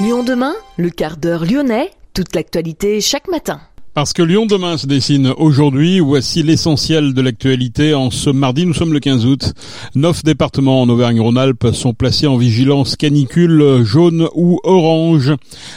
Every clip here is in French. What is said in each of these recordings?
Lyon demain, le quart d'heure lyonnais, toute l'actualité chaque matin. Parce que Lyon demain se dessine aujourd'hui, voici l'essentiel de l'actualité. En ce mardi, nous sommes le 15 août. Neuf départements en Auvergne-Rhône-Alpes sont placés en vigilance canicule jaune ou orange.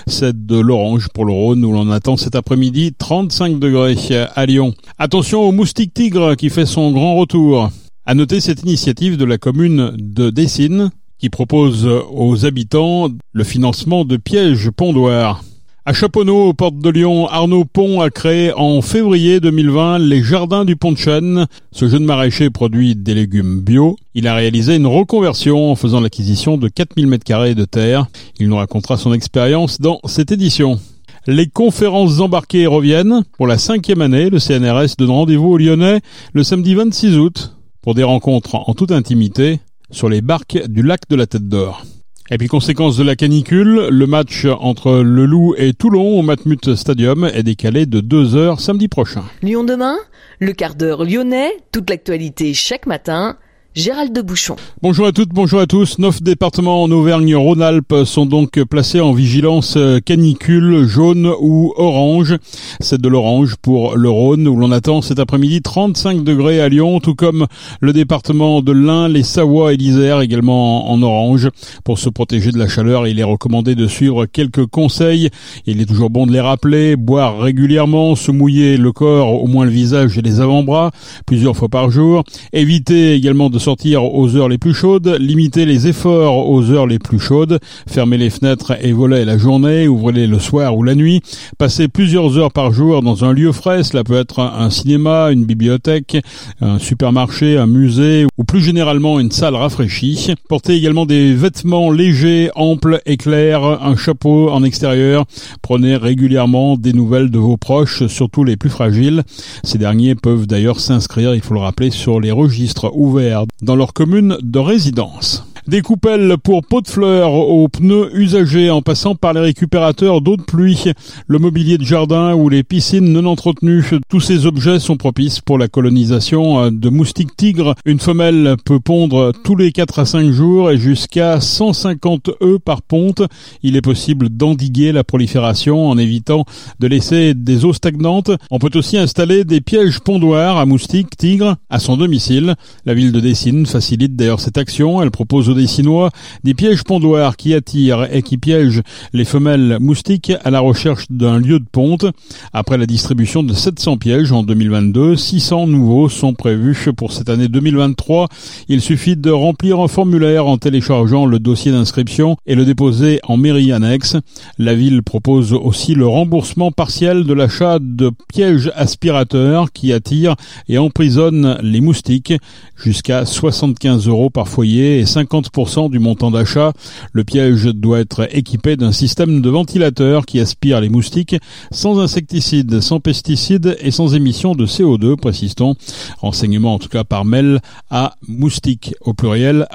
C'est de l'orange pour le Rhône où l'on attend cet après-midi 35 degrés à Lyon. Attention au moustique tigre qui fait son grand retour. À noter cette initiative de la commune de Dessines qui propose aux habitants le financement de pièges pondoirs. À Chaponneau, aux portes de Lyon, Arnaud Pont a créé en février 2020 les Jardins du Pont de Chêne. Ce jeune maraîcher produit des légumes bio. Il a réalisé une reconversion en faisant l'acquisition de 4000 m2 de terre. Il nous racontera son expérience dans cette édition. Les conférences embarquées reviennent. Pour la cinquième année, le CNRS donne rendez-vous aux Lyonnais le samedi 26 août pour des rencontres en toute intimité sur les barques du lac de la Tête d'Or. Et puis conséquence de la canicule, le match entre le Loup et Toulon au Matmut Stadium est décalé de 2 heures samedi prochain. Lyon demain, le quart d'heure lyonnais, toute l'actualité chaque matin Gérald de Bouchon. Bonjour à toutes, bonjour à tous. Neuf départements en Auvergne-Rhône-Alpes sont donc placés en vigilance canicule jaune ou orange. C'est de l'orange pour le Rhône où l'on attend cet après-midi 35 degrés à Lyon, tout comme le département de l'Ain, les Savoie et l'Isère également en orange. Pour se protéger de la chaleur, il est recommandé de suivre quelques conseils. Il est toujours bon de les rappeler, boire régulièrement, se mouiller le corps, au moins le visage et les avant-bras, plusieurs fois par jour. Éviter également de sortir aux heures les plus chaudes, limiter les efforts aux heures les plus chaudes, fermer les fenêtres et volets la journée, ouvrez-les le soir ou la nuit, passer plusieurs heures par jour dans un lieu frais, cela peut être un cinéma, une bibliothèque, un supermarché, un musée ou plus généralement une salle rafraîchie. Portez également des vêtements légers, amples et clairs, un chapeau en extérieur. Prenez régulièrement des nouvelles de vos proches, surtout les plus fragiles. Ces derniers peuvent d'ailleurs s'inscrire, il faut le rappeler, sur les registres ouverts dans leur commune de résidence. Des coupelles pour pots de fleurs aux pneus usagés en passant par les récupérateurs d'eau de pluie, le mobilier de jardin ou les piscines non entretenues. Tous ces objets sont propices pour la colonisation de moustiques tigres. Une femelle peut pondre tous les 4 à 5 jours et jusqu'à 150 œufs par ponte. Il est possible d'endiguer la prolifération en évitant de laisser des eaux stagnantes. On peut aussi installer des pièges pondoirs à moustiques tigres à son domicile. La ville de Dessines facilite d'ailleurs cette action. Elle propose aux Dessinois des pièges pondoirs qui attirent et qui piègent les femelles moustiques à la recherche d'un lieu de ponte. Après la distribution de 700 pièges en 2022, 600 nouveaux sont prévus pour cette année 2023. Il suffit de remplir un formulaire en téléchargeant le dossier d'inscription et le déposer en mairie annexe. La ville propose aussi le remboursement partiel de l'achat de pièges aspirateurs qui attirent et emprisonnent les moustiques jusqu'à 75 euros par foyer et 50% du montant d'achat. Le piège doit être équipé d'un système de ventilateur qui aspire les moustiques sans insecticides, sans pesticides et sans émission de CO2, précise-t-on. Renseignement en tout cas par mail à moustique au pluriel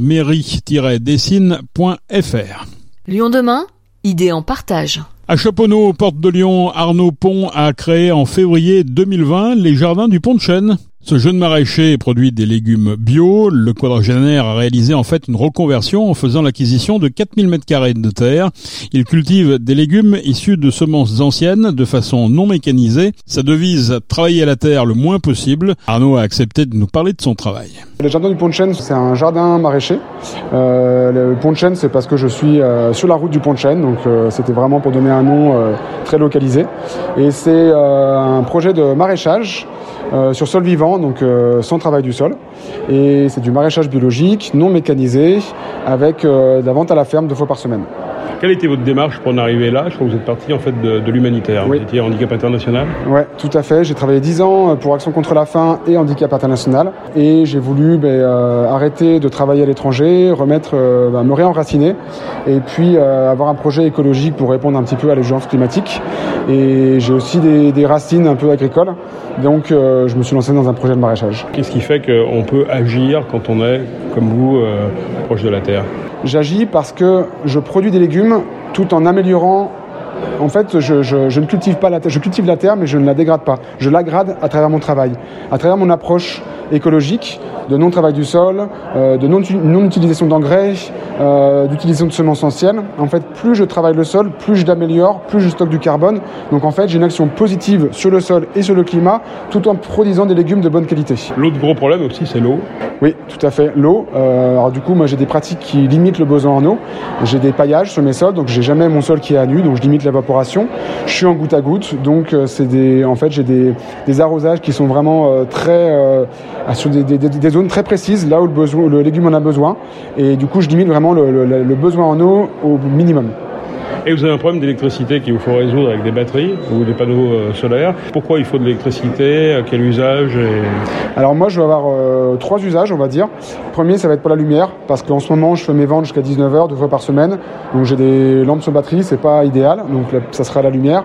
mairie-dessine.fr. Lyon demain, idée en partage. À Chaponneau, porte de Lyon, Arnaud Pont a créé en février 2020 les jardins du Pont de Chêne. Ce jeune maraîcher produit des légumes bio. Le quadragénaire a réalisé en fait une reconversion en faisant l'acquisition de 4000 m2 de terre. Il cultive des légumes issus de semences anciennes de façon non mécanisée. Sa devise, travailler à la terre le moins possible. Arnaud a accepté de nous parler de son travail. Le jardin du Pont de Chêne, c'est un jardin maraîcher. Euh, le Pont de Chêne, c'est parce que je suis euh, sur la route du Pont de Chêne, donc euh, c'était vraiment pour donner un nom euh, très localisé. Et c'est euh, un projet de maraîchage sur sol vivant, donc euh, sans travail du sol. Et c'est du maraîchage biologique, non mécanisé, avec euh, de la vente à la ferme deux fois par semaine. Quelle était votre démarche pour en arriver là? Je crois que vous êtes parti en fait de, de l'humanitaire. Oui. Vous étiez handicap international. Ouais, tout à fait. J'ai travaillé 10 ans pour Action contre la faim et Handicap International. Et j'ai voulu ben, euh, arrêter de travailler à l'étranger, remettre, euh, ben, me réenraciner. Et puis euh, avoir un projet écologique pour répondre un petit peu à l'urgence climatique. Et j'ai aussi des, des, racines un peu agricoles. Donc euh, je me suis lancé dans un projet de maraîchage. Qu'est-ce qui fait qu'on peut agir quand on est, comme vous, euh, proche de la terre? J'agis parce que je produis des légumes tout en améliorant en fait, je, je, je, ne cultive pas la terre, je cultive la terre, mais je ne la dégrade pas. Je l'agrade à travers mon travail, à travers mon approche écologique, de non-travail du sol, euh, de non-utilisation d'engrais, euh, d'utilisation de semences anciennes. En fait, plus je travaille le sol, plus je l'améliore, plus je stocke du carbone. Donc en fait, j'ai une action positive sur le sol et sur le climat, tout en produisant des légumes de bonne qualité. L'autre gros problème aussi, c'est l'eau. Oui, tout à fait, l'eau. Euh, alors du coup, moi j'ai des pratiques qui limitent le besoin en eau. J'ai des paillages sur mes sols, donc j'ai jamais mon sol qui est à nu, donc je limite l'évaporation. Je suis en goutte à goutte, donc c'est des, en fait, j'ai des, des, arrosages qui sont vraiment très sur des, des, des zones très précises, là où le, besoin, le légume en a besoin. Et du coup, je limite vraiment le, besoin en eau au minimum. Et vous avez un problème d'électricité qu'il vous faut résoudre avec des batteries ou des panneaux euh, solaires. Pourquoi il faut de l'électricité? Quel usage Alors moi, je vais avoir euh, trois usages, on va dire. Premier, ça va être pour la lumière, parce qu'en ce moment, je fais mes ventes jusqu'à 19h, deux fois par semaine. Donc j'ai des lampes sur batterie, c'est pas idéal, donc ça sera la lumière.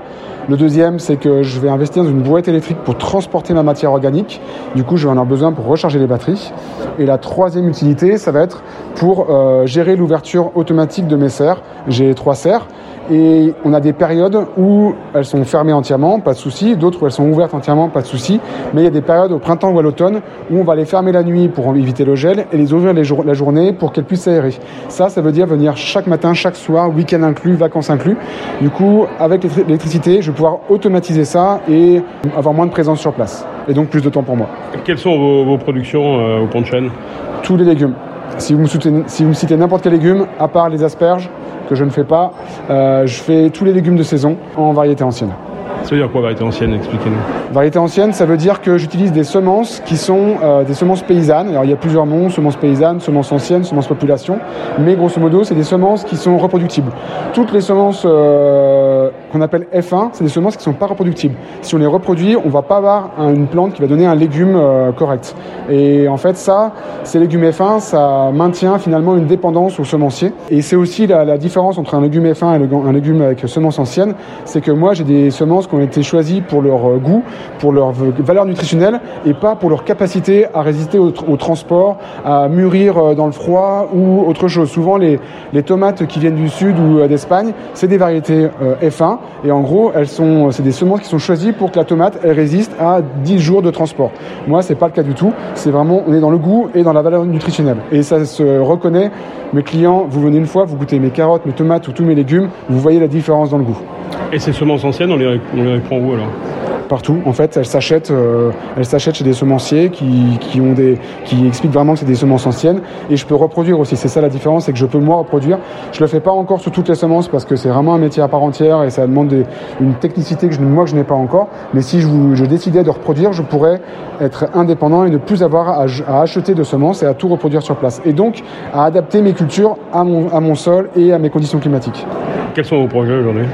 Le deuxième, c'est que je vais investir dans une boîte électrique pour transporter ma matière organique. Du coup, je vais en avoir besoin pour recharger les batteries. Et la troisième utilité, ça va être pour euh, gérer l'ouverture automatique de mes serres. J'ai trois serres et on a des périodes où elles sont fermées entièrement, pas de souci, d'autres où elles sont ouvertes entièrement, pas de souci, mais il y a des périodes au printemps ou à l'automne où on va les fermer la nuit pour éviter le gel et les ouvrir la journée pour qu'elles puissent s'aérer. Ça, ça veut dire venir chaque matin, chaque soir, week-end inclus, vacances inclus. Du coup, avec l'électricité, je vais pouvoir automatiser ça et avoir moins de présence sur place et donc plus de temps pour moi. Quelles sont vos, productions euh, au pont de chêne? Tous les légumes. Si vous me, si vous me citez n'importe quel légume, à part les asperges, que je ne fais pas. Euh, je fais tous les légumes de saison en variété ancienne. Ça veut dire quoi variété ancienne Expliquez-nous. Variété ancienne, ça veut dire que j'utilise des semences qui sont euh, des semences paysannes. Alors il y a plusieurs noms, semences paysannes, semences anciennes, semences population. Mais grosso modo, c'est des semences qui sont reproductibles. Toutes les semences euh, qu'on appelle F1, c'est des semences qui ne sont pas reproductibles. Si on les reproduit, on va pas avoir une plante qui va donner un légume euh, correct. Et en fait, ça, ces légumes F1, ça maintient finalement une dépendance aux semenciers. Et c'est aussi la, la, différence entre un légume F1 et un légume avec semence ancienne, c'est que moi j'ai des semences qui ont été choisies pour leur euh, goût, pour leur valeur nutritionnelle et pas pour leur capacité à résister au, transport, à mûrir euh, dans le froid ou autre chose. Souvent les tomates qui viennent du sud ou d'Espagne, c'est des variétés F1 et en gros, elles sont, c'est des semences qui sont choisies pour que la tomate résiste à 10 jours de transport. Moi, c'est pas le cas du tout. C'est vraiment, on est dans le goût et dans la valeur nutritionnelle. Et ça se reconnaît. Mes clients, vous venez une fois, vous goûtez mes carottes, mes tomates ou tous mes légumes, vous voyez la différence dans le goût. Et ces semences anciennes, on les, on les prend où alors? Partout. En fait, elles s'achètent, euh, elles chez des semenciers qui, qui, ont des, qui expliquent vraiment que c'est des semences anciennes. Et je peux reproduire aussi. C'est ça la différence, c'est que je peux moi reproduire. Je le fais pas encore sur toutes les semences parce que c'est vraiment un métier à part entière et ça demande une technicité que je, moi je n'ai pas encore. Mais si je, je, décidais de reproduire, je pourrais être indépendant et ne plus avoir à, à, acheter de semences et à tout reproduire sur place. Et donc à adapter mes cultures à mon, à mon sol et à mes conditions climatiques. Quels sont vos projets aujourd'hui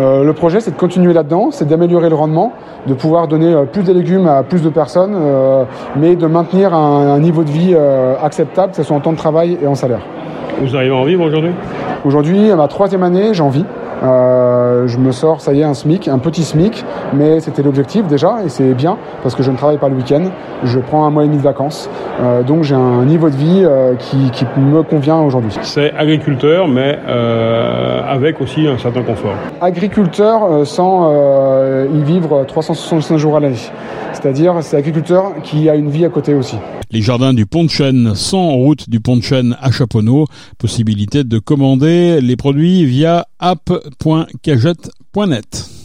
euh, le projet, c'est de continuer là-dedans, c'est d'améliorer le rendement, de pouvoir donner euh, plus de légumes à plus de personnes, euh, mais de maintenir un, niveau de vie acceptable, que ce soit en temps de travail et en salaire. Vous arrivez à en vivre aujourd'hui? Aujourd'hui, à ma troisième année, j'en vis. Euh, je me sors, ça y est, un SMIC, un petit SMIC, mais c'était l'objectif déjà, et c'est bien, parce que je ne travaille pas le week-end, je prends un mois et demi de vacances, euh, donc j'ai un niveau de vie euh, qui, qui, me convient aujourd'hui. C'est agriculteur, mais avec aussi un certain confort. Agriculteur sans y vivre 365 jours à l'année. C'est-à-dire, c'est agriculteur qui a une vie à côté aussi. Les jardins du Pont de Chêne, sans route du Pont de Chêne à Chaponneau. Possibilité de commander les produits via app.cagette.net.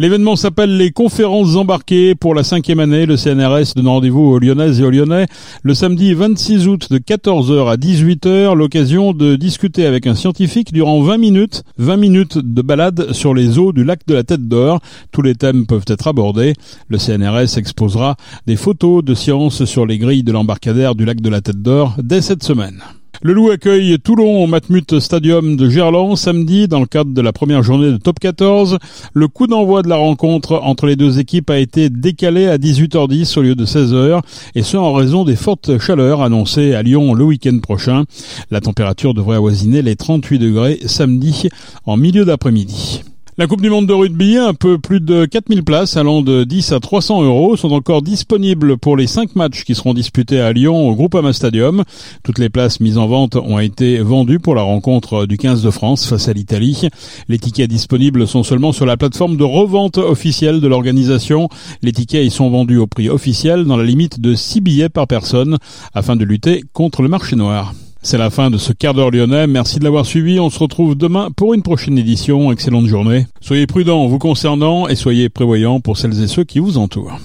L'événement s'appelle les conférences embarquées pour la cinquième année. Le CNRS donne rendez-vous aux Lyonnaises et aux Lyonnais le samedi 26 août de 14h à 18h. L'occasion de discuter avec un scientifique durant 20 minutes. 20 minutes de balade sur les eaux du lac de la Tête d'Or. Tous les thèmes peuvent être abordés. Le CNRS exposera des photos de science sur les grilles de l'embarcadère du lac de la Tête d'Or dès cette semaine. Le Loup accueille Toulon au Matmut Stadium de Gerland samedi dans le cadre de la première journée de Top 14. Le coup d'envoi de la rencontre entre les deux équipes a été décalé à 18h10 au lieu de 16h et ce en raison des fortes chaleurs annoncées à Lyon le week-end prochain. La température devrait avoisiner les 38 degrés samedi en milieu d'après-midi. La Coupe du Monde de rugby, un peu plus de 4000 places allant de 10 à 300 euros sont encore disponibles pour les 5 matchs qui seront disputés à Lyon au Groupama Stadium. Toutes les places mises en vente ont été vendues pour la rencontre du 15 de France face à l'Italie. Les tickets disponibles sont seulement sur la plateforme de revente officielle de l'organisation. Les tickets y sont vendus au prix officiel dans la limite de 6 billets par personne afin de lutter contre le marché noir. C'est la fin de ce quart d'heure lyonnais. Merci de l'avoir suivi. On se retrouve demain pour une prochaine édition. Excellente journée. Soyez prudents vous concernant et soyez prévoyants pour celles et ceux qui vous entourent.